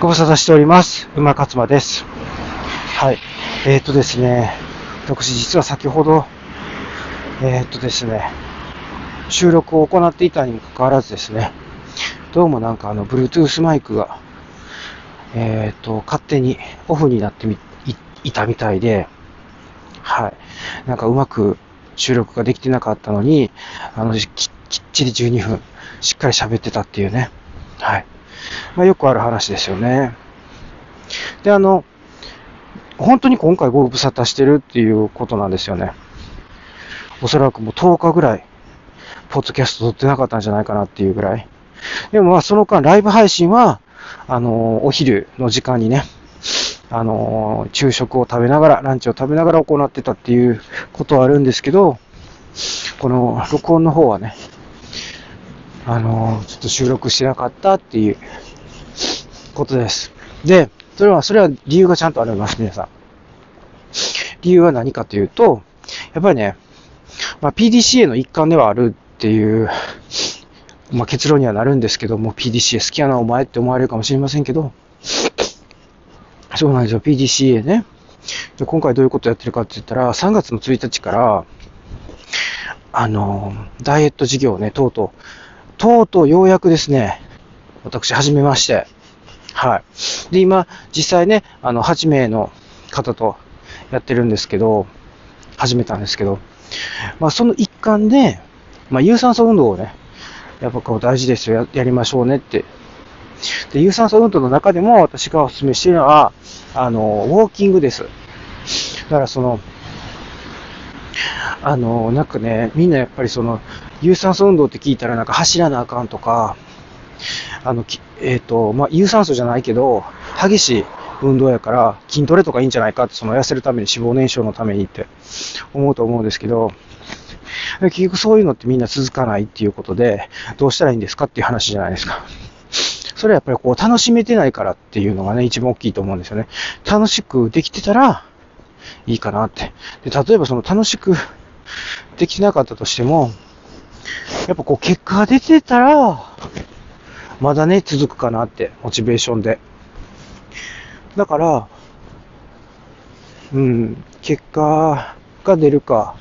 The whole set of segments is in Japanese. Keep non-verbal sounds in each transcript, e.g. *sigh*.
ご無沙汰しております。馬勝馬です。はい。えー、っとですね、私実は先ほど、えー、っとですね、収録を行っていたにもかかわらずですね、どうもなんかあの、Bluetooth マイクが、えー、っと、勝手にオフになってみ、いたみたいで、はい。なんかうまく収録ができてなかったのに、あの、きっちり12分、しっかり喋ってたっていうね。はい。まあ、よくある話ですよね。で、あの、本当に今回ご無沙汰してるっていうことなんですよね。おそらくもう10日ぐらい、ポッドキャスト撮ってなかったんじゃないかなっていうぐらい。でもまあその間、ライブ配信は、あの、お昼の時間にね、あの、昼食を食べながら、ランチを食べながら行ってたっていうことはあるんですけど、この録音の方はね、あの、ちょっと収録しなかったっていうことです。で、それは、それは理由がちゃんとあります、皆さん。理由は何かというと、やっぱりね、まあ、PDCA の一環ではあるっていう、まあ、結論にはなるんですけども、PDCA 好きやな、お前って思われるかもしれませんけど、そうなんですよ、PDCA ね。で今回どういうことやってるかって言ったら、3月の1日から、あの、ダイエット事業をね、とうとう、とうとうようやくですね、私始めまして、はい。で、今、実際ね、あの、8名の方とやってるんですけど、始めたんですけど、まあ、その一環で、まあ、有酸素運動をね、やっぱこう大事ですよ、ややりましょうねって。で、有酸素運動の中でも私がお勧めしているのは、あの、ウォーキングです。だからその、あの、なんかね、みんなやっぱりその、有酸素運動って聞いたらなんか走らなあかんとか、あの、えっ、と、まあ、有酸素じゃないけど、激しい運動やから筋トレとかいいんじゃないかって、その痩せるために脂肪燃焼のためにって思うと思うんですけど、結局そういうのってみんな続かないっていうことで、どうしたらいいんですかっていう話じゃないですか。それはやっぱりこう楽しめてないからっていうのがね、一番大きいと思うんですよね。楽しくできてたらいいかなって。で、例えばその楽しくできてなかったとしても、やっぱこう結果が出てたら、まだね、続くかなって、モチベーションで。だから、うん、結果が出るか。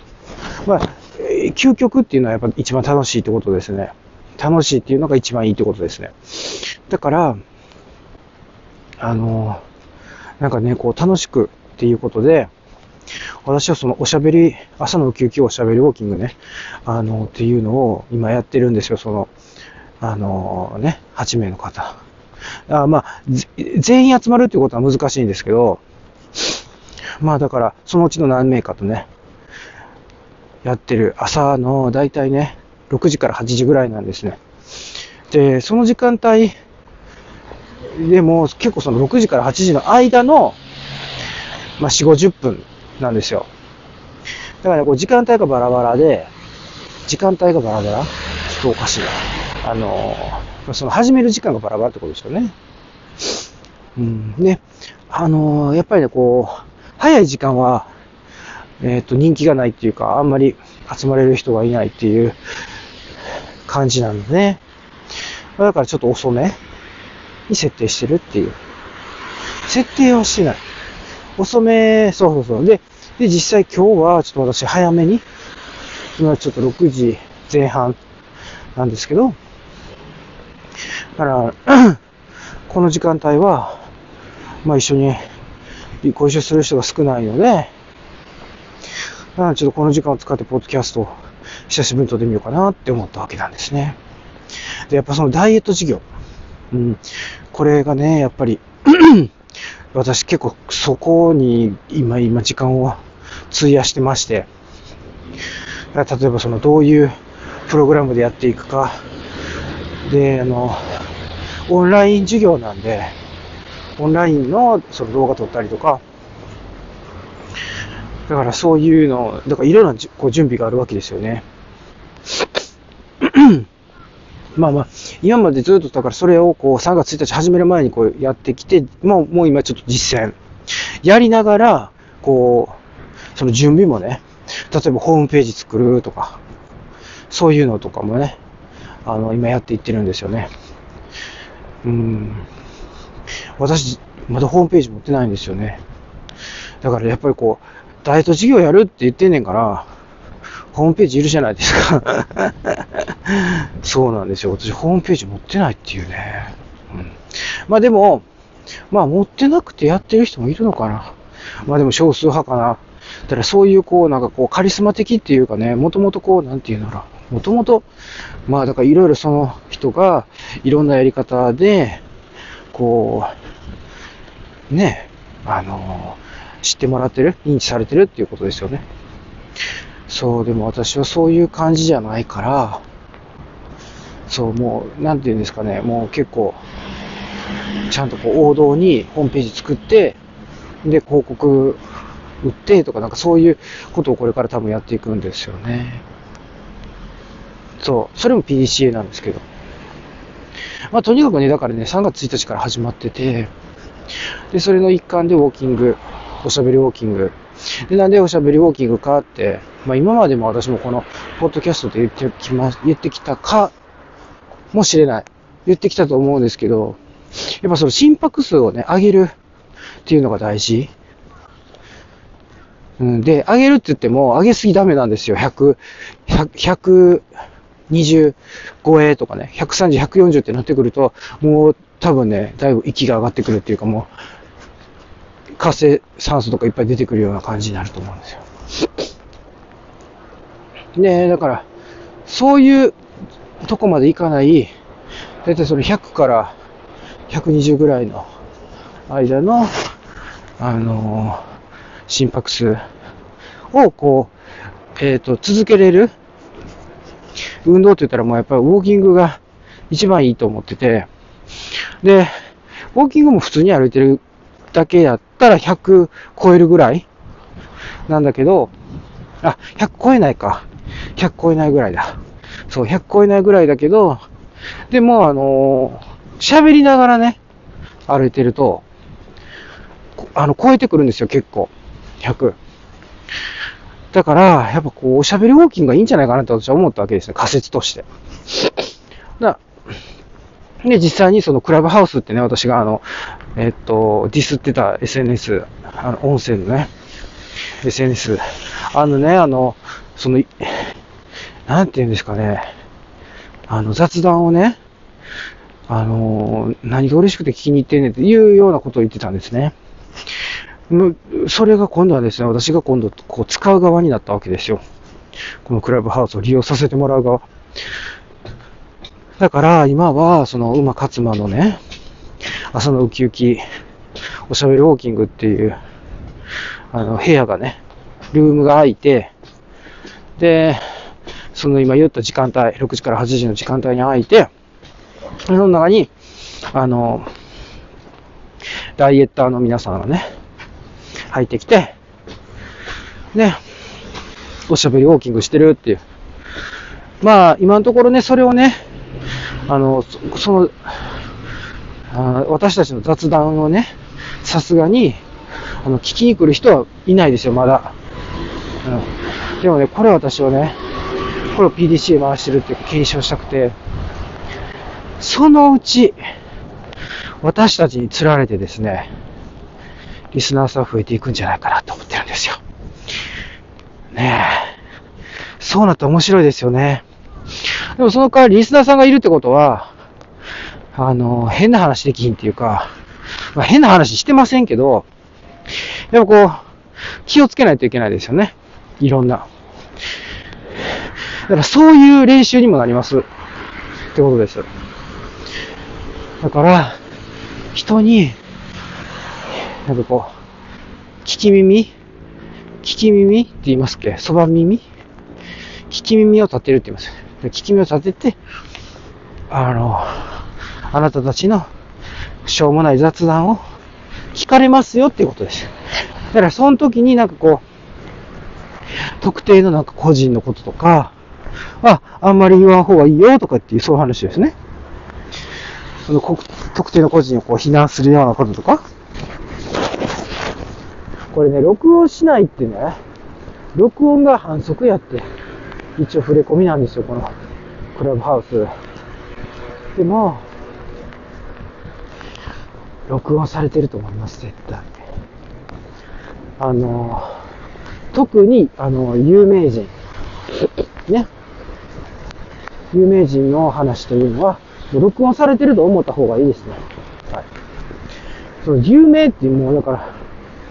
まあ、究極っていうのはやっぱ一番楽しいってことですね。楽しいっていうのが一番いいってことですね。だから、あの、なんかね、こう楽しくっていうことで、私はそのおしゃべり、朝のウキウキおしゃべりウォーキングね、あの、っていうのを今やってるんですよ、その、あのね、8名の方。あまあ、全員集まるっていうことは難しいんですけど、まあだから、そのうちの何名かとね、やってる朝のだいたいね、6時から8時ぐらいなんですね。で、その時間帯でも結構その6時から8時の間の、まあ4、50分なんですよ。だからね、こう時間帯がバラバラで、時間帯がバラバラちょっとおかしいな。あの、その始める時間がバラバラってことですよね。うん。ね、あの、やっぱりね、こう、早い時間は、えっ、と、人気がないっていうか、あんまり集まれる人がいないっていう感じなんでね。だからちょっと遅めに設定してるっていう。設定はしてない。遅め、そうそうそう。で、で、実際今日はちょっと私早めに、今ちょっと6時前半なんですけど、だから、*clears throat* この時間帯は、まあ一緒にご一緒する人が少ないので、ちょっとこの時間を使ってポッドキャストを久しぶりに撮ってみようかなって思ったわけなんですね。で、やっぱそのダイエット事業。うん。これがね、やっぱり、*clears throat* 私結構そこに今、今時間を費やしてまして、例えばそのどういうプログラムでやっていくか、で、あの、オンライン授業なんで、オンラインのその動画撮ったりとか、だからそういうの、だからいろんなこう準備があるわけですよね。まあまあ、今までずっとだからそれをこう3月1日始める前にこうやってきて、もうもう今ちょっと実践。やりながら、こう、その準備もね、例えばホームページ作るとか、そういうのとかもね、あの、今やっていってるんですよね。うん。私、まだホームページ持ってないんですよね。だからやっぱりこう、ダイエット事業やるって言ってんねんから、ホームページいるじゃないですか *laughs* そうなんですよ。私、ホームページ持ってないっていうね。うん。まあでも、まあ持ってなくてやってる人もいるのかな。まあでも少数派かな。だからそういうこう、なんかこう、カリスマ的っていうかね、もともとこう、なんていうのら、もともと、まあだからいろいろその人が、いろんなやり方で、こう、ね、あの、知ってもらってる認知されてるっていうことですよね。そう、でも私はそういう感じじゃないから、そう、もう、なんて言うんですかね、もう結構、ちゃんとこう王道にホームページ作って、で、広告売ってとか、なんかそういうことをこれから多分やっていくんですよね。そう、それも PDCA なんですけど。まあ、とにかくね、だからね、3月1日から始まってて、で、それの一環でウォーキング、おしゃべりウォーキング。で、なんでおしゃべりウォーキングかって、まあ、今までも私もこの、ポッドキャストで言ってきま、言ってきたか、もしれない。言ってきたと思うんですけど、やっぱその心拍数をね、上げるっていうのが大事。うん、で、上げるって言っても、上げすぎダメなんですよ。100、100、120超えとかね、130、140ってなってくると、もう多分ね、だいぶ息が上がってくるっていうかもう、活性酸素とかいっぱい出てくるような感じになると思うんですよ。ねだから、そういうとこまでいかない、だいたいその100から120ぐらいの間の、あのー、心拍数をこう、えっ、ー、と、続けれる。運動って言ったらもうやっぱりウォーキングが一番いいと思ってて、で、ウォーキングも普通に歩いてるだけやったら100超えるぐらいなんだけど、あ、100超えないか。100超えないぐらいだ。そう、100超えないぐらいだけど、でも、あのー、喋りながらね、歩いてると、あの、超えてくるんですよ、結構。100。だから、やっぱこう、おしゃべりウォーキングがいいんじゃないかなって私は思ったわけですね、仮説として。だで、実際にそのクラブハウスってね、私があの、えっと、ディスってた SNS、あの、音声のね、SNS、あのね、あの、その、なんて言うんですかね、あの、雑談をね、あの、何が嬉しくて聞きに行ってんねんっていうようなことを言ってたんですね。それが今度はですね、私が今度こう使う側になったわけですよ。このクラブハウスを利用させてもらう側。だから今は、その馬勝間のね、朝のウキウキ、おしゃべりウォーキングっていう、あの、部屋がね、ルームが空いて、で、その今言った時間帯、6時から8時の時間帯に空いて、その中に、あの、ダイエッターの皆さんがね、入ってきて、ね、おしゃべりウォーキングしてるっていう。まあ、今のところね、それをね、あの、その、あ私たちの雑談をね、さすがに、あの、聞きに来る人はいないですよ、まだ。うん。でもね、これ私はね、これを PDCA 回してるっていうか検証したくて、そのうち、私たちに釣られてですね、リスナーさん増えていくんじゃないかなと思ってるんですよ。ねえ。そうなったら面白いですよね。でもその代わりリスナーさんがいるってことは、あの、変な話できひんっていうか、まあ、変な話してませんけど、でもこう、気をつけないといけないですよね。いろんな。だからそういう練習にもなります。ってことです。だから、人になんかこう、聞き耳聞き耳って言いますっけ？そば耳？聞き耳を立てるって言います。聞き耳を立てて、あの、あなたたちのしょうもない雑談を聞かれますよっていうことです。だからその時になんかこう、特定のなんか個人のこととか、あ、あんまり言わん方がいいよとかっていうそういう話ですね。その特定の個人をこう非難するようなこととか、これね、録音しないってね、録音が反則やって、一応触れ込みなんですよ、このクラブハウス。でも、録音されてると思います、絶対。あの、特に、あの、有名人、ね。有名人の話というのは、録音されてると思った方がいいですね。はい。その有名っていうもうだから、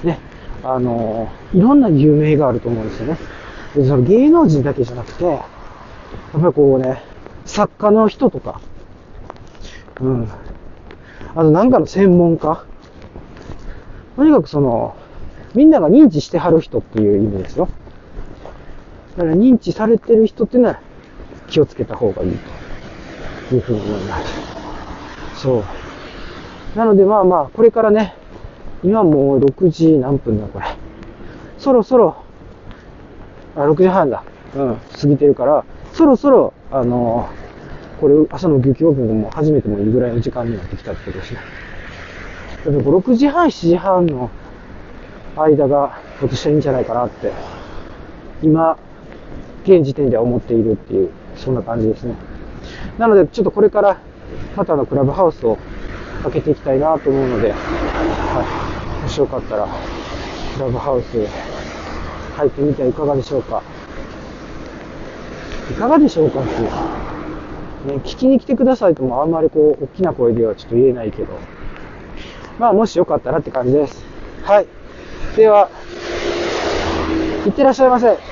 ね、あの、いろんな有名があると思うんですよね。でその芸能人だけじゃなくて、やっぱりこうね、作家の人とか、うん。あとなんかの専門家。とにかくその、みんなが認知してはる人っていう意味ですよ。だから認知されてる人っていうのは気をつけた方がいいというふうに思います。そう。なのでまあまあ、これからね、今もう6時何分だこれ。そろそろ、あ、6時半だ。うん、過ぎてるから、そろそろ、あのこれ朝の漁協分も初めてもいいぐらいの時間になってきたってことですね。だから6時半、7時半の間が私はいいんじゃないかなって、今、現時点では思っているっていう、そんな感じですね。なので、ちょっとこれから、またの、クラブハウスを開けていきたいなと思うので、はい。もしよかったら、クラブハウス入ってみてはいかがでしょうか。いかがでしょうかっていう。ね、聞きに来てくださいともあんまりこう、大きな声ではちょっと言えないけど。まあ、もしよかったらって感じです。はい。では、いってらっしゃいませ。